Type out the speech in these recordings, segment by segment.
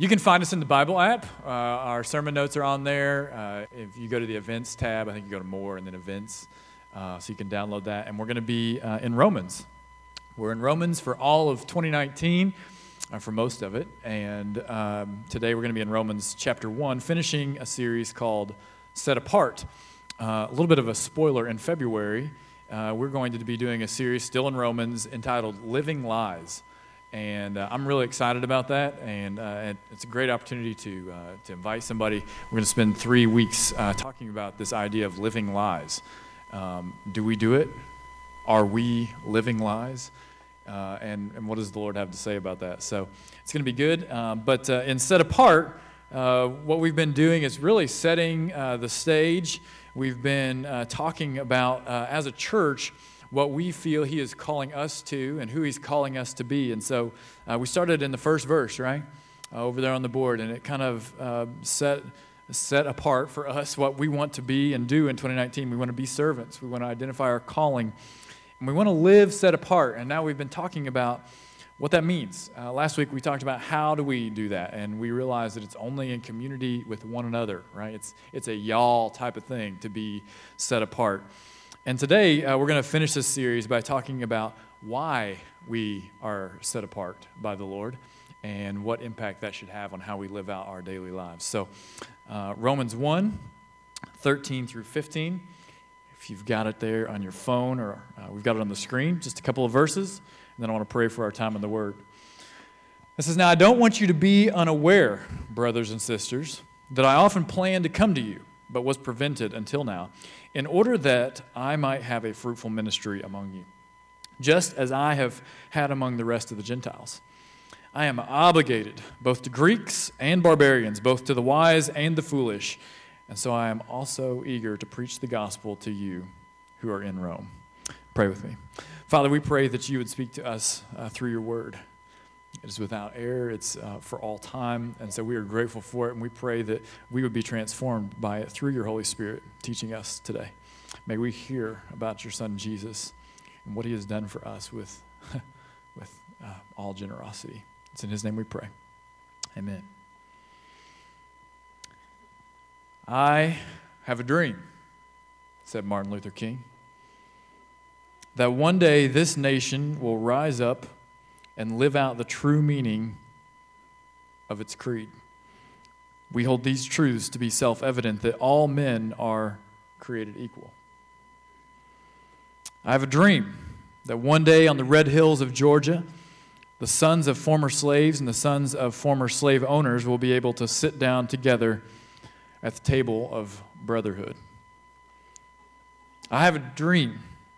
You can find us in the Bible app. Uh, our sermon notes are on there. Uh, if you go to the events tab, I think you go to more and then events. Uh, so you can download that. And we're going to be uh, in Romans. We're in Romans for all of 2019, uh, for most of it. And um, today we're going to be in Romans chapter 1, finishing a series called Set Apart. Uh, a little bit of a spoiler in February, we're going to be doing a series still in Romans entitled Living Lies. And uh, I'm really excited about that. And, uh, it's a great opportunity to, uh, to invite somebody. We're going to spend three weeks uh, talking about this idea of living lies. Um, do we do it? Are we living lies? Uh, and, and what does the Lord have to say about that? So it's going to be good. Um, but uh, in Set Apart, what we've been doing is really setting the stage. We've been talking about, as a church, what we feel He is calling us to and who He's calling us to be. And so uh, we started in the first verse, right? Uh, over there on the board, and it kind of uh, set, set apart for us what we want to be and do in 2019. We want to be servants, we want to identify our calling, and we want to live set apart. And now we've been talking about what that means. Uh, last week we talked about how do we do that, and we realized that it's only in community with one another, right? It's, it's a y'all type of thing to be set apart. And today, uh, we're going to finish this series by talking about why we are set apart by the Lord and what impact that should have on how we live out our daily lives. So, uh, Romans 1 13 through 15. If you've got it there on your phone or uh, we've got it on the screen, just a couple of verses, and then I want to pray for our time in the Word. It says, Now I don't want you to be unaware, brothers and sisters, that I often planned to come to you, but was prevented until now in order that I might have a fruitful ministry among you, just as I have had among the rest of the Gentiles. I am obligated both to Greeks and barbarians, both to the wise and the foolish, and so I am also eager to preach the gospel to you who are in Rome. Pray with me. Father, we pray that you would speak to us uh, through your word. It is without error, it's uh, for all time. And so we are grateful for it, and we pray that we would be transformed by it through your Holy Spirit teaching us today. May we hear about your Son Jesus and what he has done for us with, with uh, all generosity. It's in his name we pray. Amen. I have a dream, said Martin Luther King, that one day this nation will rise up and live out the true meaning of its creed. We hold these truths to be self evident that all men are created equal. I have a dream that one day on the red hills of Georgia, the sons of former slaves and the sons of former slave owners will be able to sit down together at the table of brotherhood. I have a dream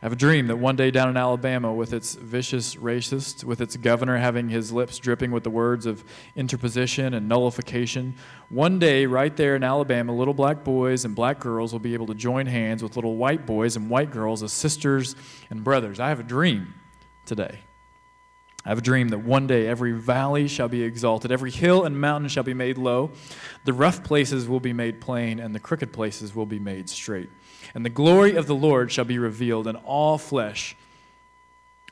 I have a dream that one day down in Alabama, with its vicious racist, with its governor having his lips dripping with the words of interposition and nullification, one day right there in Alabama, little black boys and black girls will be able to join hands with little white boys and white girls as sisters and brothers. I have a dream today. I have a dream that one day every valley shall be exalted, every hill and mountain shall be made low, the rough places will be made plain, and the crooked places will be made straight. And the glory of the Lord shall be revealed, and all flesh,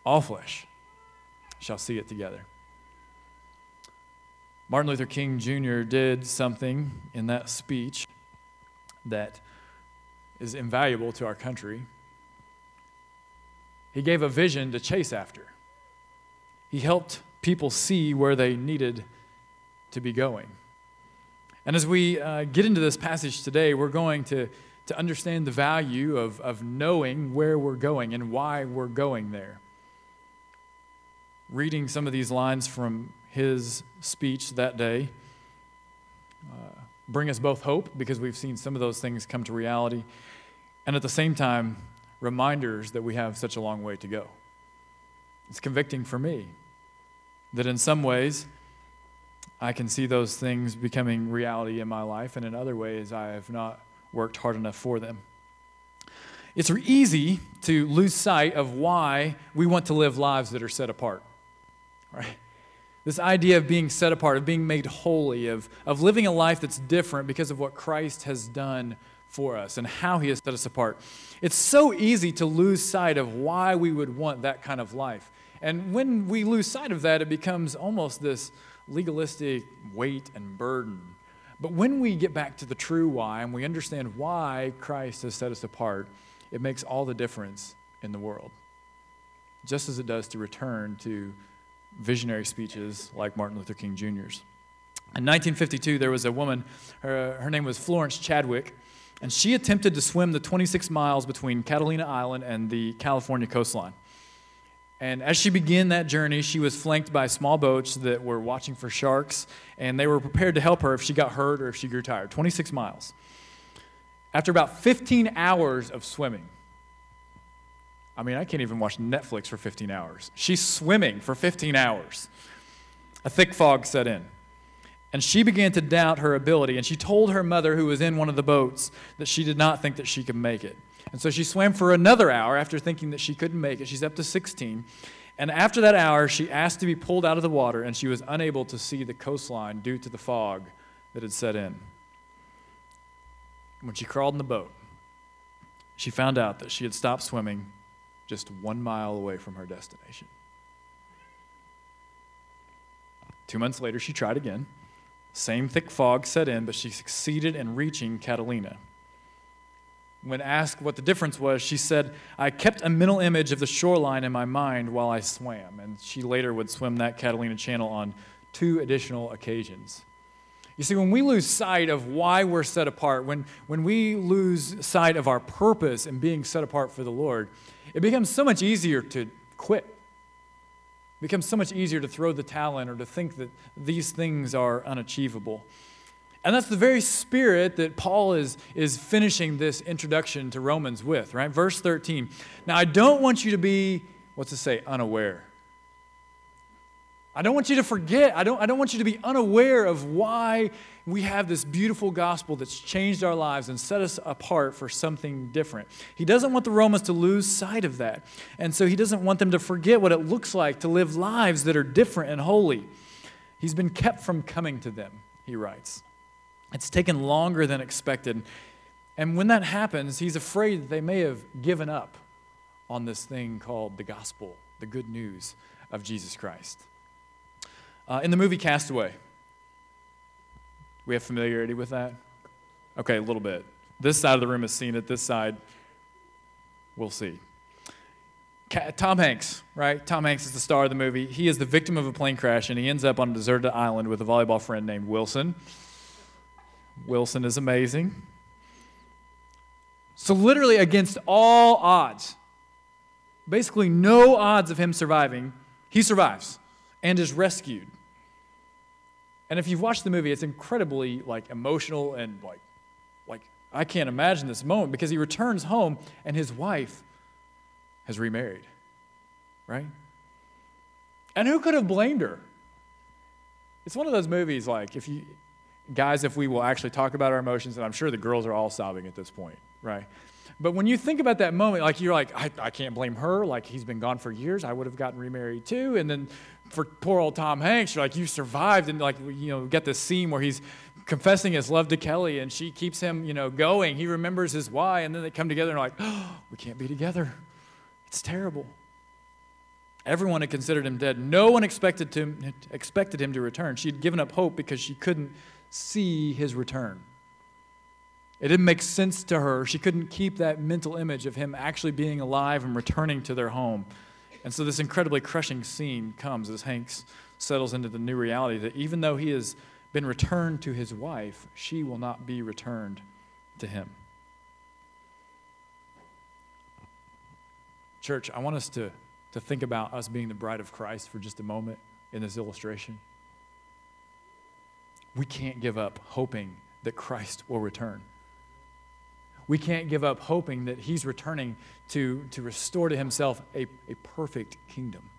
all flesh, shall see it together. Martin Luther King Jr. did something in that speech that is invaluable to our country. He gave a vision to chase after. He helped people see where they needed to be going. And as we uh, get into this passage today, we're going to to understand the value of, of knowing where we're going and why we're going there. Reading some of these lines from his speech that day uh, bring us both hope because we've seen some of those things come to reality, and at the same time, reminders that we have such a long way to go. It's convicting for me that in some ways, I can see those things becoming reality in my life, and in other ways, I have not worked hard enough for them. it's easy to lose sight of why we want to live lives that are set apart. Right? This idea of being set apart, of being made holy, of, of living a life that's different because of what Christ has done for us and how he has set us apart. It's so easy to lose sight of why we would want that kind of life. And when we lose sight of that, it becomes almost this legalistic weight and burden. But when we get back to the true why and we understand why Christ has set us apart, it makes all the difference in the world. Just as it does to return to visionary speeches like Martin Luther King Jr.'s. In 1952, there was a woman, her, her name was Florence Chadwick, and she attempted to swim the 26 miles between Catalina Island and the California coastline. And as she began that journey, she was flanked by small boats that were watching for sharks, and they were prepared to help her if she got hurt or if she grew tired. 26 miles. After about 15 hours of swimming, I mean, I can't even watch Netflix for 15 hours. She's swimming for 15 hours. A thick fog set in. And she began to doubt her ability. And she told her mother, who was in one of the boats, that she did not think that she could make it. And so she swam for another hour after thinking that she couldn't make it. She's up to 16. And after that hour, she asked to be pulled out of the water, and she was unable to see the coastline due to the fog that had set in. When she crawled in the boat, she found out that she had stopped swimming just one mile away from her destination. Two months later, she tried again. Same thick fog set in, but she succeeded in reaching Catalina. When asked what the difference was, she said, I kept a mental image of the shoreline in my mind while I swam. And she later would swim that Catalina Channel on two additional occasions. You see, when we lose sight of why we're set apart, when, when we lose sight of our purpose in being set apart for the Lord, it becomes so much easier to quit. It becomes so much easier to throw the in or to think that these things are unachievable. And that's the very spirit that Paul is, is finishing this introduction to Romans with, right? Verse 13. Now, I don't want you to be, what's it say, unaware. I don't want you to forget. I don't, I don't want you to be unaware of why we have this beautiful gospel that's changed our lives and set us apart for something different. He doesn't want the Romans to lose sight of that. And so he doesn't want them to forget what it looks like to live lives that are different and holy. He's been kept from coming to them, he writes. It's taken longer than expected. And when that happens, he's afraid that they may have given up on this thing called the gospel, the good news of Jesus Christ. Uh, in the movie Castaway, we have familiarity with that? Okay, a little bit. This side of the room has seen it, this side, we'll see. Tom Hanks, right? Tom Hanks is the star of the movie. He is the victim of a plane crash, and he ends up on a deserted island with a volleyball friend named Wilson. Wilson is amazing. So, literally, against all odds, basically no odds of him surviving, he survives and is rescued. And if you've watched the movie, it's incredibly like emotional and like like I can't imagine this moment because he returns home and his wife has remarried. Right? And who could have blamed her? It's one of those movies like if you guys if we will actually talk about our emotions and I'm sure the girls are all sobbing at this point, right? But when you think about that moment, like you're like, I, I can't blame her. Like he's been gone for years. I would have gotten remarried too. And then for poor old Tom Hanks, you're like, you survived. And like, you know, get this scene where he's confessing his love to Kelly and she keeps him, you know, going. He remembers his why. And then they come together and like, oh, we can't be together. It's terrible. Everyone had considered him dead. No one expected, to, expected him to return. She had given up hope because she couldn't see his return. It didn't make sense to her. She couldn't keep that mental image of him actually being alive and returning to their home. And so this incredibly crushing scene comes as Hanks settles into the new reality that even though he has been returned to his wife, she will not be returned to him. Church, I want us to, to think about us being the bride of Christ for just a moment in this illustration. We can't give up hoping that Christ will return we can't give up hoping that he's returning to, to restore to himself a, a perfect kingdom.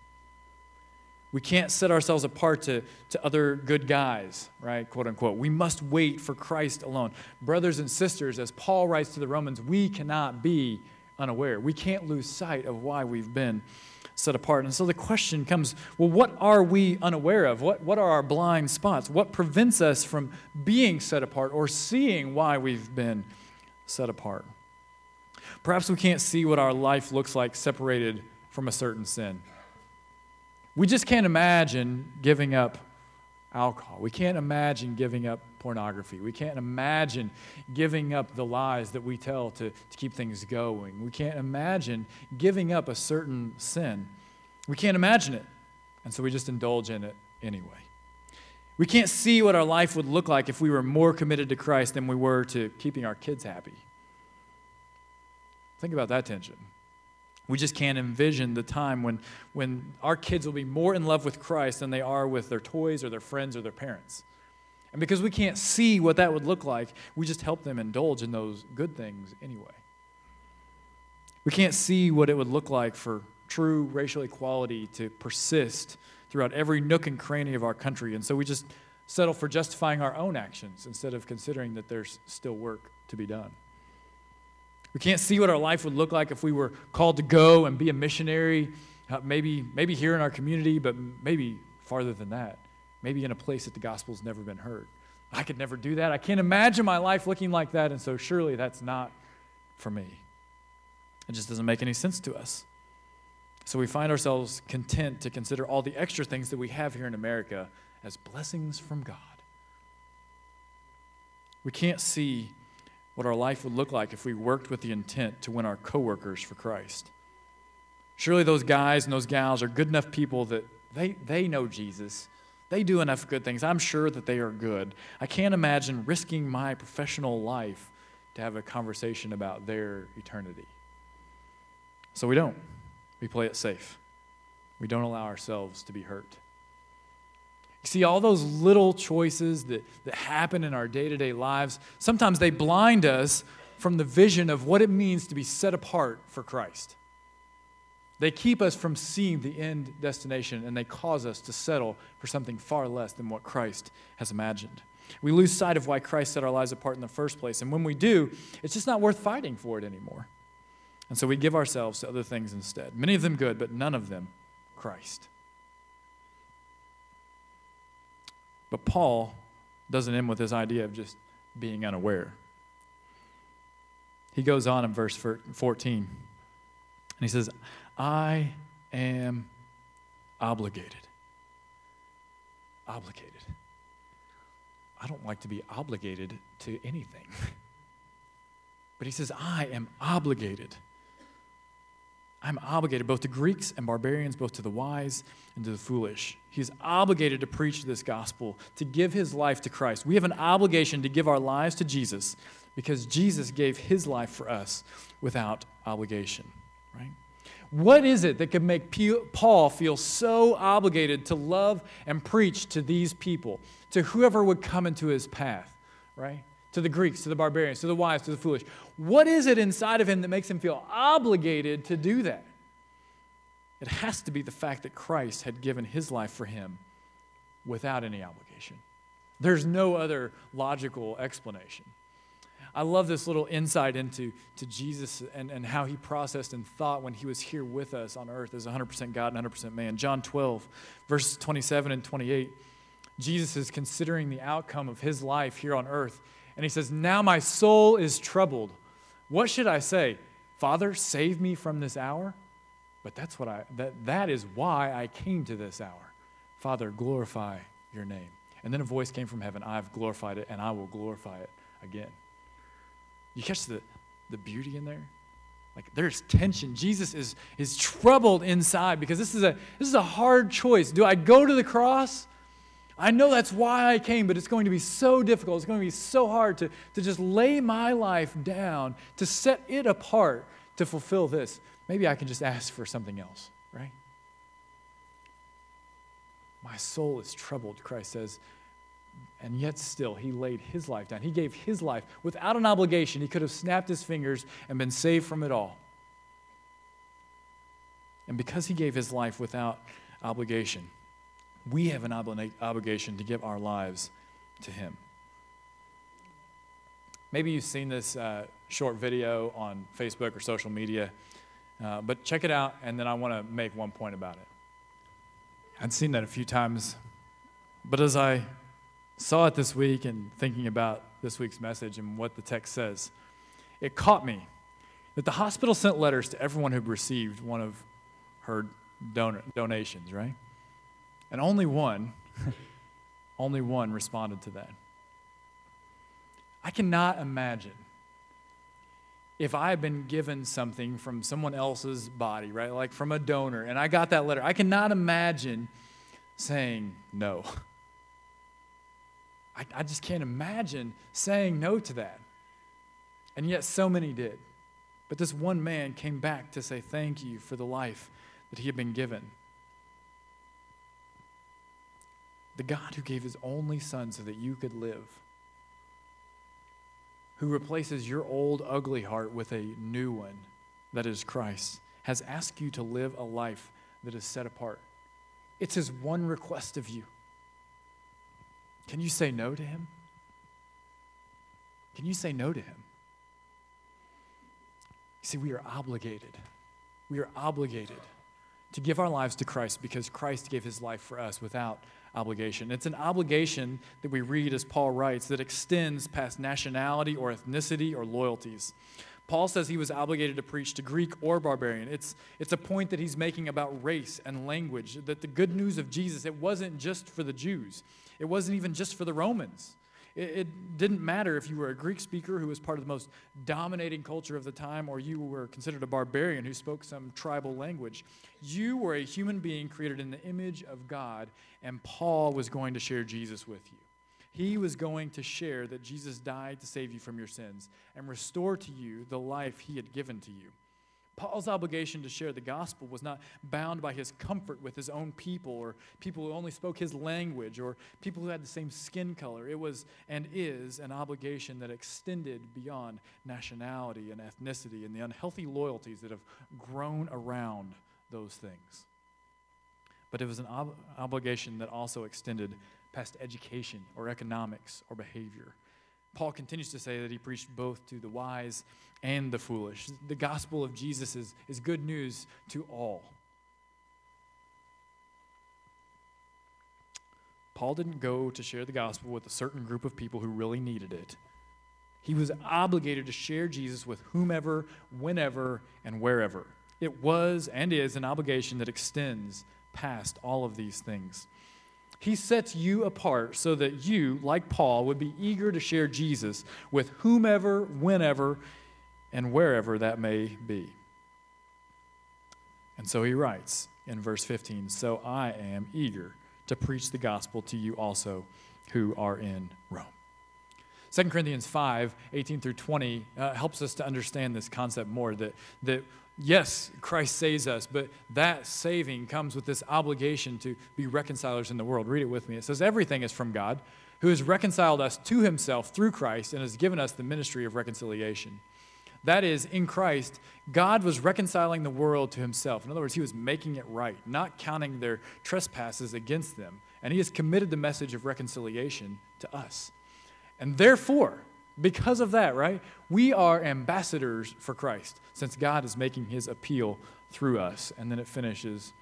We can't set ourselves apart to, to other good guys, right? Quote unquote. We must wait for Christ alone. Brothers and sisters, as Paul writes to the Romans, we cannot be unaware. We can't lose sight of why we've been set apart. And so the question comes well, what are we unaware of? What, what are our blind spots? What prevents us from being set apart or seeing why we've been set apart? Perhaps we can't see what our life looks like separated from a certain sin. We just can't imagine giving up alcohol. We can't imagine giving up pornography. We can't imagine giving up the lies that we tell to, to keep things going. We can't imagine giving up a certain sin. We can't imagine it. And so we just indulge in it anyway. We can't see what our life would look like if we were more committed to Christ than we were to keeping our kids happy. Think about that tension. We just can't envision the time when, when our kids will be more in love with Christ than they are with their toys or their friends or their parents. And because we can't see what that would look like, we just help them indulge in those good things anyway. We can't see what it would look like for true racial equality to persist throughout every nook and cranny of our country. And so we just settle for justifying our own actions instead of considering that there's still work to be done. We can't see what our life would look like if we were called to go and be a missionary, uh, maybe, maybe here in our community, but maybe farther than that, maybe in a place that the gospel's never been heard. I could never do that. I can't imagine my life looking like that, and so surely that's not for me. It just doesn't make any sense to us. So we find ourselves content to consider all the extra things that we have here in America as blessings from God. We can't see what our life would look like if we worked with the intent to win our coworkers for Christ. Surely those guys and those gals are good enough people that they, they know Jesus. They do enough good things. I'm sure that they are good. I can't imagine risking my professional life to have a conversation about their eternity. So we don't. We play it safe. We don't allow ourselves to be hurt. See, all those little choices that, that happen in our day to day lives, sometimes they blind us from the vision of what it means to be set apart for Christ. They keep us from seeing the end destination and they cause us to settle for something far less than what Christ has imagined. We lose sight of why Christ set our lives apart in the first place. And when we do, it's just not worth fighting for it anymore. And so we give ourselves to other things instead. Many of them good, but none of them Christ. But Paul doesn't end with this idea of just being unaware. He goes on in verse 14, and he says, I am obligated. Obligated. I don't like to be obligated to anything. but he says, I am obligated I'm obligated both to Greeks and barbarians, both to the wise and to the foolish. He's obligated to preach this gospel, to give his life to Christ. We have an obligation to give our lives to Jesus because Jesus gave his life for us without obligation, right? What is it that could make Paul feel so obligated to love and preach to these people, to whoever would come into his path, right? To the Greeks, to the barbarians, to the wise, to the foolish. What is it inside of him that makes him feel obligated to do that? It has to be the fact that Christ had given his life for him without any obligation. There's no other logical explanation. I love this little insight into to Jesus and, and how he processed and thought when he was here with us on earth as 100% God and 100% man. John 12, verses 27 and 28. Jesus is considering the outcome of his life here on earth and he says, Now my soul is troubled. What should I say? Father, save me from this hour? But that's what I that that is why I came to this hour. Father, glorify your name. And then a voice came from heaven, I've glorified it and I will glorify it again. You catch the, the beauty in there? Like there's tension. Jesus is, is troubled inside because this is a this is a hard choice. Do I go to the cross I know that's why I came, but it's going to be so difficult. It's going to be so hard to, to just lay my life down, to set it apart to fulfill this. Maybe I can just ask for something else, right? My soul is troubled, Christ says. And yet, still, he laid his life down. He gave his life without an obligation. He could have snapped his fingers and been saved from it all. And because he gave his life without obligation, we have an obligation to give our lives to Him. Maybe you've seen this uh, short video on Facebook or social media, uh, but check it out, and then I want to make one point about it. I'd seen that a few times, but as I saw it this week and thinking about this week's message and what the text says, it caught me that the hospital sent letters to everyone who received one of her donor, donations, right? And only one, only one responded to that. I cannot imagine if I had been given something from someone else's body, right? Like from a donor, and I got that letter. I cannot imagine saying no. I, I just can't imagine saying no to that. And yet, so many did. But this one man came back to say thank you for the life that he had been given. The God who gave his only son so that you could live, who replaces your old, ugly heart with a new one that is Christ, has asked you to live a life that is set apart. It's his one request of you. Can you say no to him? Can you say no to him? See, we are obligated. We are obligated to give our lives to Christ because Christ gave his life for us without obligation. It's an obligation that we read as Paul writes that extends past nationality or ethnicity or loyalties. Paul says he was obligated to preach to Greek or barbarian. It's, it's a point that he's making about race and language, that the good news of Jesus, it wasn't just for the Jews, it wasn't even just for the Romans. It, it didn't matter if you were a Greek speaker who was part of the most dominating culture of the time or you were considered a barbarian who spoke some tribal language. You were a human being created in the image of God, and Paul was going to share Jesus with you. He was going to share that Jesus died to save you from your sins and restore to you the life he had given to you. Paul's obligation to share the gospel was not bound by his comfort with his own people or people who only spoke his language or people who had the same skin color. It was and is an obligation that extended beyond nationality and ethnicity and the unhealthy loyalties that have grown around those things. But it was an ob- obligation that also extended past education or economics or behavior. Paul continues to say that he preached both to the wise and the foolish. The gospel of Jesus is, is good news to all. Paul didn't go to share the gospel with a certain group of people who really needed it. He was obligated to share Jesus with whomever, whenever, and wherever. It was and is an obligation that extends past all of these things. He sets you apart so that you, like Paul, would be eager to share Jesus with whomever, whenever, and wherever that may be. And so he writes in verse 15 So I am eager to preach the gospel to you also who are in Rome. 2 Corinthians 5 18 through 20 uh, helps us to understand this concept more that, that yes, Christ saves us, but that saving comes with this obligation to be reconcilers in the world. Read it with me. It says, Everything is from God, who has reconciled us to himself through Christ and has given us the ministry of reconciliation. That is, in Christ, God was reconciling the world to himself. In other words, he was making it right, not counting their trespasses against them. And he has committed the message of reconciliation to us. And therefore, because of that, right, we are ambassadors for Christ, since God is making his appeal through us. And then it finishes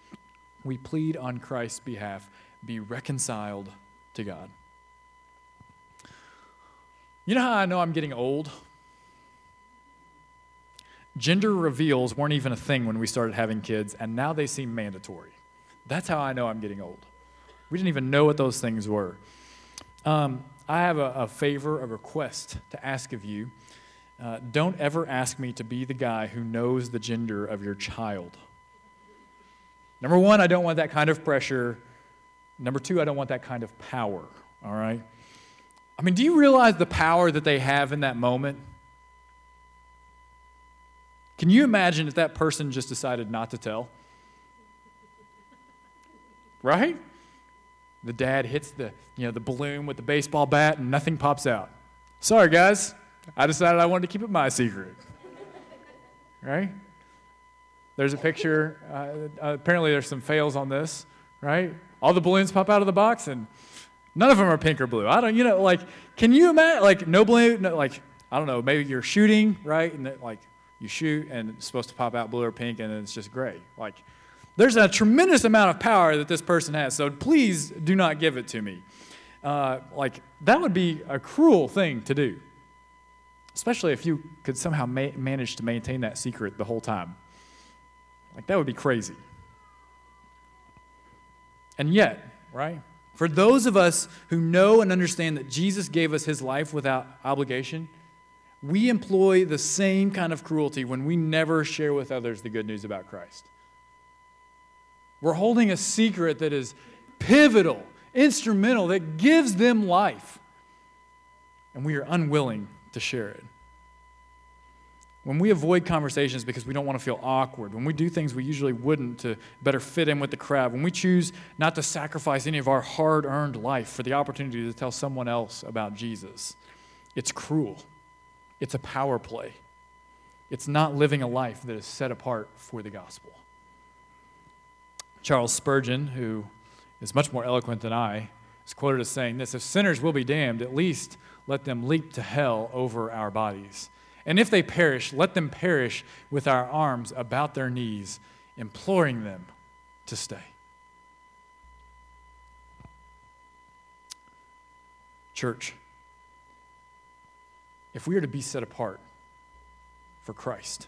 we plead on Christ's behalf be reconciled to God. You know how I know I'm getting old? Gender reveals weren't even a thing when we started having kids, and now they seem mandatory. That's how I know I'm getting old. We didn't even know what those things were. Um, I have a, a, favor, a request to ask of you. Uh, don't ever ask me to be the guy who knows the gender of your child. Number one, I don't want that kind of pressure. Number two, I don't want that kind of power, all right? I mean, do you realize the power that they have in that moment? Can you imagine if that person just decided not to tell? Right? The dad hits the, you know, the balloon with the baseball bat and nothing pops out. Sorry, guys. I decided I wanted to keep it my secret. right? There's a picture. Uh, uh, apparently, there's some fails on this, right? All the balloons pop out of the box, and none of them are pink or blue. I don't, you know, like, can you imagine, like, no balloon, no, like, I don't know, maybe you're shooting, right? And like you shoot and it's supposed to pop out blue or pink and then it's just gray. Like there's a tremendous amount of power that this person has, so please do not give it to me. Uh, like that would be a cruel thing to do, especially if you could somehow ma- manage to maintain that secret the whole time. Like that would be crazy. And yet, right? For those of us who know and understand that Jesus gave us his life without obligation, we employ the same kind of cruelty when we never share with others the good news about Christ. We're holding a secret that is pivotal, instrumental, that gives them life, and we are unwilling to share it when we avoid conversations because we don't want to feel awkward, when we do things we usually wouldn't to better fit in with the crowd, when we choose not to sacrifice any of our hard earned life for the opportunity to tell someone else about Jesus, it's cruel. It's a power play. It's not living a life that is set apart for the gospel. Charles Spurgeon, who is much more eloquent than I, is quoted as saying this If sinners will be damned, at least let them leap to hell over our bodies. And if they perish, let them perish with our arms about their knees, imploring them to stay. Church, if we are to be set apart for Christ,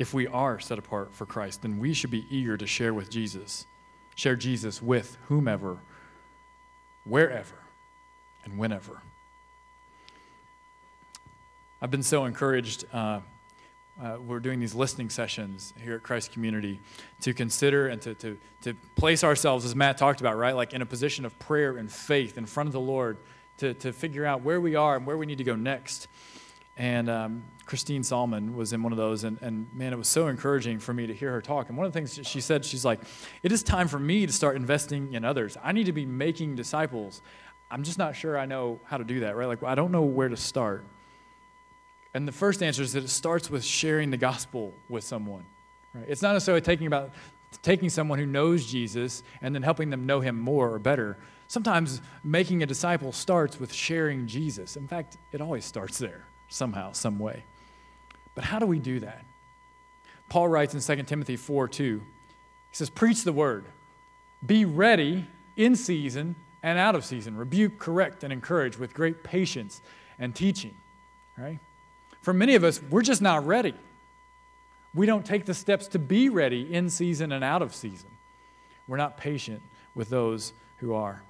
if we are set apart for Christ, then we should be eager to share with Jesus, share Jesus with whomever, wherever, and whenever. I've been so encouraged. Uh, uh, we're doing these listening sessions here at Christ Community to consider and to, to, to place ourselves, as Matt talked about, right? Like in a position of prayer and faith in front of the Lord to, to figure out where we are and where we need to go next. And um, Christine Salmon was in one of those, and, and man, it was so encouraging for me to hear her talk. And one of the things she said, she's like, It is time for me to start investing in others. I need to be making disciples. I'm just not sure I know how to do that, right? Like, I don't know where to start. And the first answer is that it starts with sharing the gospel with someone. Right? It's not necessarily taking about taking someone who knows Jesus and then helping them know him more or better. Sometimes making a disciple starts with sharing Jesus. In fact, it always starts there somehow, some way. But how do we do that? Paul writes in 2 Timothy 4 2, he says, Preach the word, be ready in season and out of season, rebuke, correct, and encourage with great patience and teaching. Right? For many of us, we're just not ready. We don't take the steps to be ready in season and out of season. We're not patient with those who are.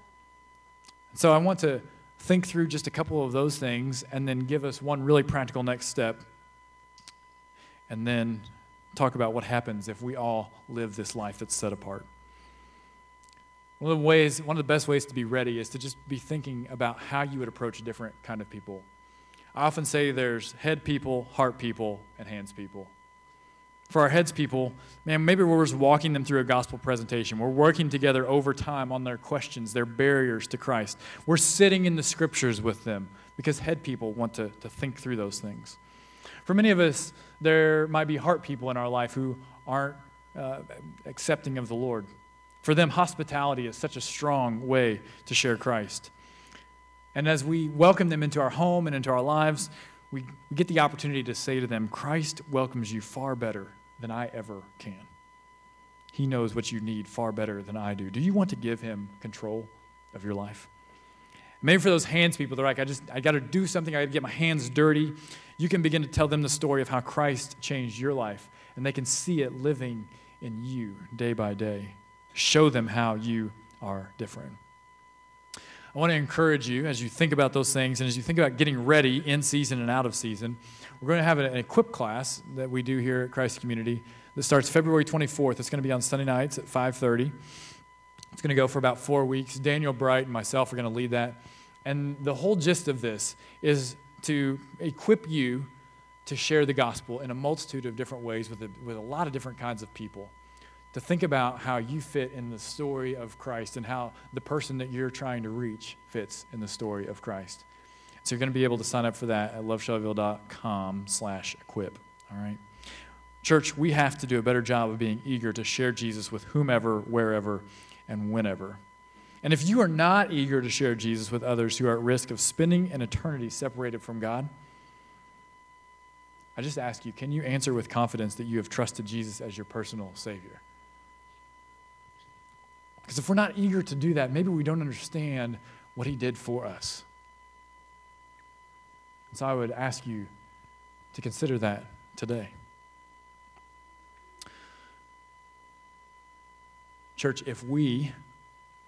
So I want to think through just a couple of those things and then give us one really practical next step and then talk about what happens if we all live this life that's set apart. One of the ways, one of the best ways to be ready is to just be thinking about how you would approach a different kind of people I often say there's head people, heart people, and hands people. For our heads people, man, maybe we're just walking them through a gospel presentation. We're working together over time on their questions, their barriers to Christ. We're sitting in the scriptures with them because head people want to, to think through those things. For many of us, there might be heart people in our life who aren't uh, accepting of the Lord. For them, hospitality is such a strong way to share Christ. And as we welcome them into our home and into our lives, we, we get the opportunity to say to them, Christ welcomes you far better than I ever can. He knows what you need far better than I do. Do you want to give him control of your life? Maybe for those hands people, they're like, I just, I got to do something. I got to get my hands dirty. You can begin to tell them the story of how Christ changed your life, and they can see it living in you day by day. Show them how you are different. I want to encourage you as you think about those things and as you think about getting ready in season and out of season. We're going to have an equip class that we do here at Christ Community that starts February 24th. It's going to be on Sunday nights at 5:30. It's going to go for about four weeks. Daniel Bright and myself are going to lead that. And the whole gist of this is to equip you to share the gospel in a multitude of different ways with a, with a lot of different kinds of people to think about how you fit in the story of Christ and how the person that you're trying to reach fits in the story of Christ. So you're going to be able to sign up for that at loveshelbyville.com slash equip. All right. Church, we have to do a better job of being eager to share Jesus with whomever, wherever, and whenever. And if you are not eager to share Jesus with others who are at risk of spending an eternity separated from God, I just ask you can you answer with confidence that you have trusted Jesus as your personal Savior? Because if we're not eager to do that, maybe we don't understand what He did for us. And so I would ask you to consider that today. Church, if we,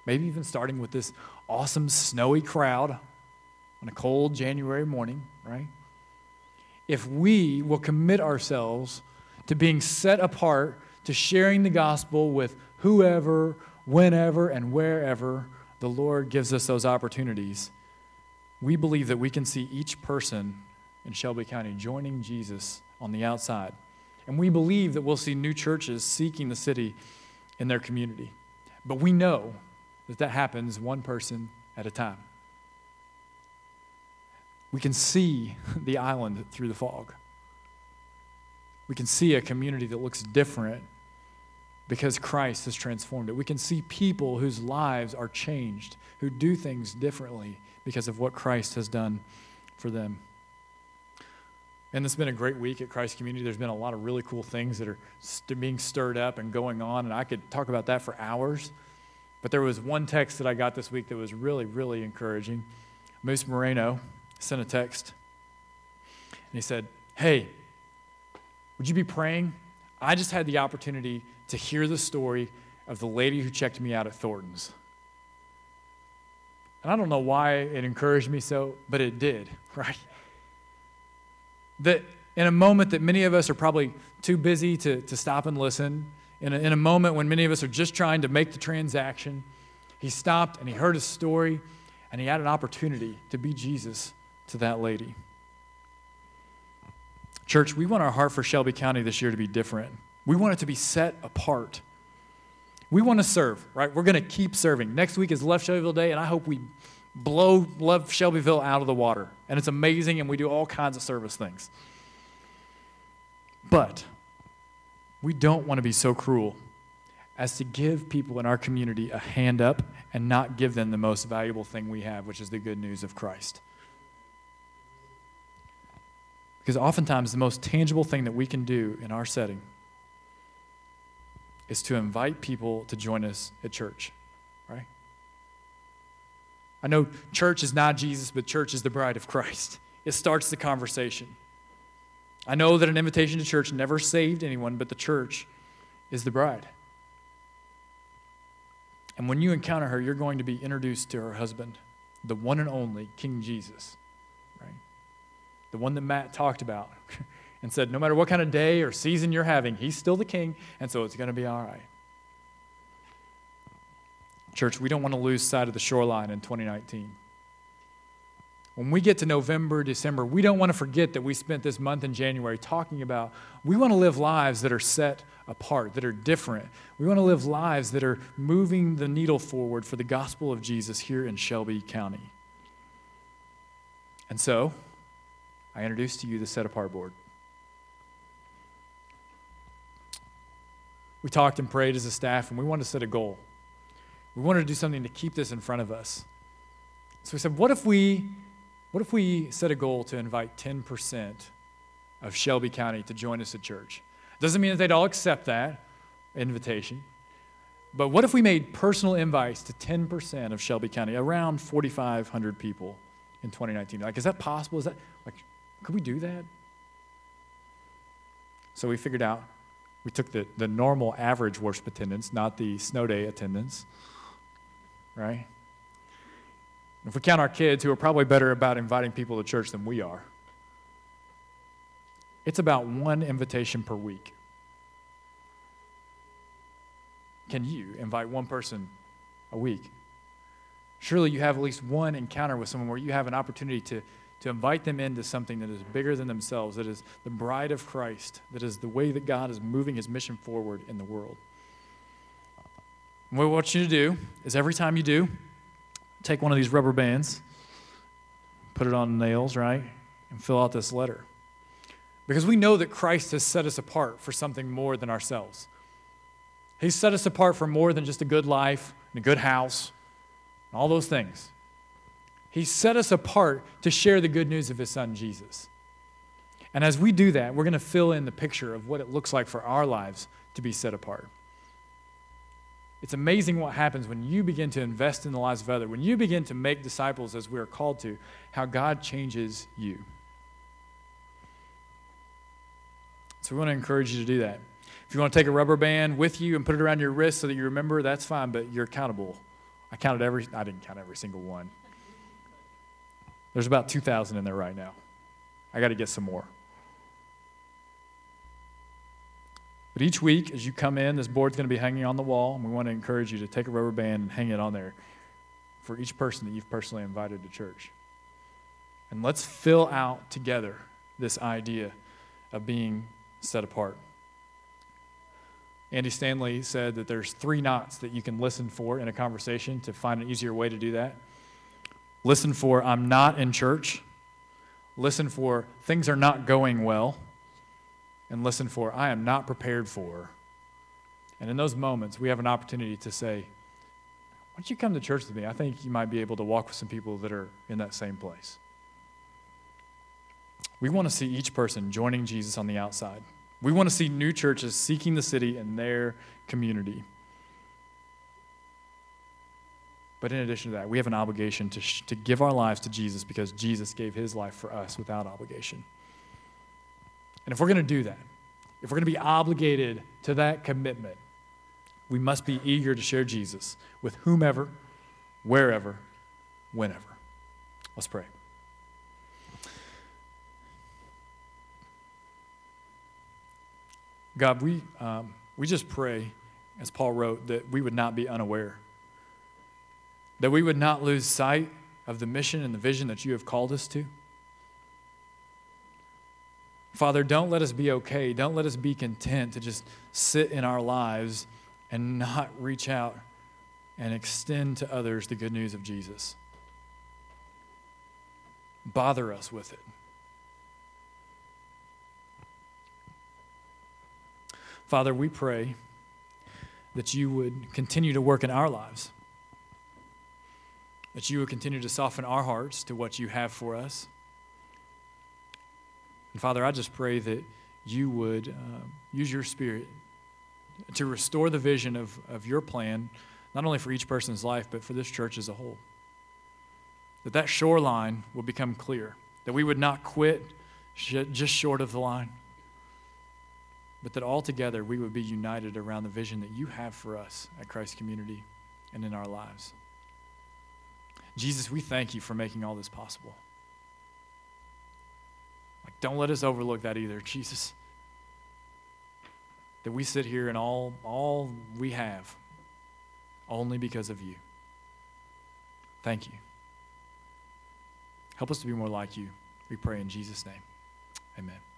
maybe even starting with this awesome snowy crowd on a cold January morning, right? If we will commit ourselves to being set apart to sharing the gospel with whoever, whenever, and wherever the Lord gives us those opportunities, we believe that we can see each person in Shelby County joining Jesus on the outside. And we believe that we'll see new churches seeking the city in their community. But we know that that happens one person at a time. We can see the island through the fog. We can see a community that looks different because Christ has transformed it. We can see people whose lives are changed, who do things differently because of what Christ has done for them. And it's been a great week at Christ Community. There's been a lot of really cool things that are st- being stirred up and going on, and I could talk about that for hours. But there was one text that I got this week that was really, really encouraging. Moose Moreno sent a text, and he said, Hey, would you be praying? I just had the opportunity to hear the story of the lady who checked me out at Thornton's. And I don't know why it encouraged me so, but it did, right? That in a moment that many of us are probably too busy to, to stop and listen, in a, in a moment when many of us are just trying to make the transaction, he stopped and he heard a story and he had an opportunity to be Jesus to that lady. Church, we want our heart for Shelby County this year to be different. We want it to be set apart. We want to serve, right? We're going to keep serving. Next week is Love Shelbyville Day, and I hope we blow Love Shelbyville out of the water. And it's amazing, and we do all kinds of service things. But we don't want to be so cruel as to give people in our community a hand up and not give them the most valuable thing we have, which is the good news of Christ. Because oftentimes, the most tangible thing that we can do in our setting is to invite people to join us at church, right? I know church is not Jesus, but church is the bride of Christ. It starts the conversation. I know that an invitation to church never saved anyone, but the church is the bride. And when you encounter her, you're going to be introduced to her husband, the one and only King Jesus, right? The one that Matt talked about and said, no matter what kind of day or season you're having, he's still the king, and so it's going to be all right. Church, we don't want to lose sight of the shoreline in 2019. When we get to November, December, we don't want to forget that we spent this month in January talking about we want to live lives that are set apart, that are different. We want to live lives that are moving the needle forward for the gospel of Jesus here in Shelby County. And so, I introduce to you the set apart board. We talked and prayed as a staff, and we wanted to set a goal. We wanted to do something to keep this in front of us. So we said, what if we what if we set a goal to invite 10% of Shelby County to join us at church? Doesn't mean that they'd all accept that invitation. But what if we made personal invites to 10% of Shelby County, around 4,500 people in 2019? Like, is that possible? Is that, like, could we do that? So we figured out, we took the, the normal average worship attendance, not the snow day attendance, right? If we count our kids, who are probably better about inviting people to church than we are, it's about one invitation per week. Can you invite one person a week? Surely you have at least one encounter with someone where you have an opportunity to, to invite them into something that is bigger than themselves, that is the bride of Christ, that is the way that God is moving his mission forward in the world. And what I want you to do is every time you do, take one of these rubber bands, put it on nails, right, and fill out this letter. Because we know that Christ has set us apart for something more than ourselves. He's set us apart for more than just a good life and a good house and all those things. He set us apart to share the good news of His Son, Jesus. And as we do that, we're going to fill in the picture of what it looks like for our lives to be set apart. It's amazing what happens when you begin to invest in the lives of others, when you begin to make disciples as we are called to, how God changes you. So we want to encourage you to do that. If you want to take a rubber band with you and put it around your wrist so that you remember, that's fine, but you're accountable. I counted every, I didn't count every single one. There's about 2,000 in there right now. I got to get some more. But each week, as you come in, this board's going to be hanging on the wall, and we want to encourage you to take a rubber band and hang it on there for each person that you've personally invited to church. And let's fill out together this idea of being set apart. Andy Stanley said that there's three knots that you can listen for in a conversation to find an easier way to do that. Listen for, I'm not in church. Listen for, things are not going well and listen for, I am not prepared for. And in those moments, we have an opportunity to say, Why don't you come to church with me? I think you might be able to walk with some people that are in that same place. We want to see each person joining Jesus on the outside. We want to see new churches seeking the city and their community. But in addition to that, we have an obligation to, sh- to give our lives to Jesus because Jesus gave his life for us without obligation. And if we're going to do that, if we're going to be obligated to that commitment, we must be eager to share Jesus with whomever, wherever, whenever. Let's pray. God, we, um, we just pray, as Paul wrote, that we would not be unaware, that we would not lose sight of the mission and the vision that you have called us to. Father, don't let us be okay. Don't let us be content to just sit in our lives and not reach out and extend to others the good news of Jesus. Bother us with it. Father, we pray that you would continue to work in our lives, that you would continue to soften our hearts to what you have for us. And Father, I just pray that you would uh, use your spirit to restore the vision of, of your plan, not only for each person's life, but for this church as a whole. That that shoreline will become clear, that we would not quit sh- just short of the line, but that altogether we would be united around the vision that you have for us at Christ Community and in our lives. Jesus, we thank you for making all this possible. Like, don't let us overlook that either, Jesus. That we sit here and all, all we have only because of you. Thank you. Help us to be more like you. We pray in Jesus' name. Amen.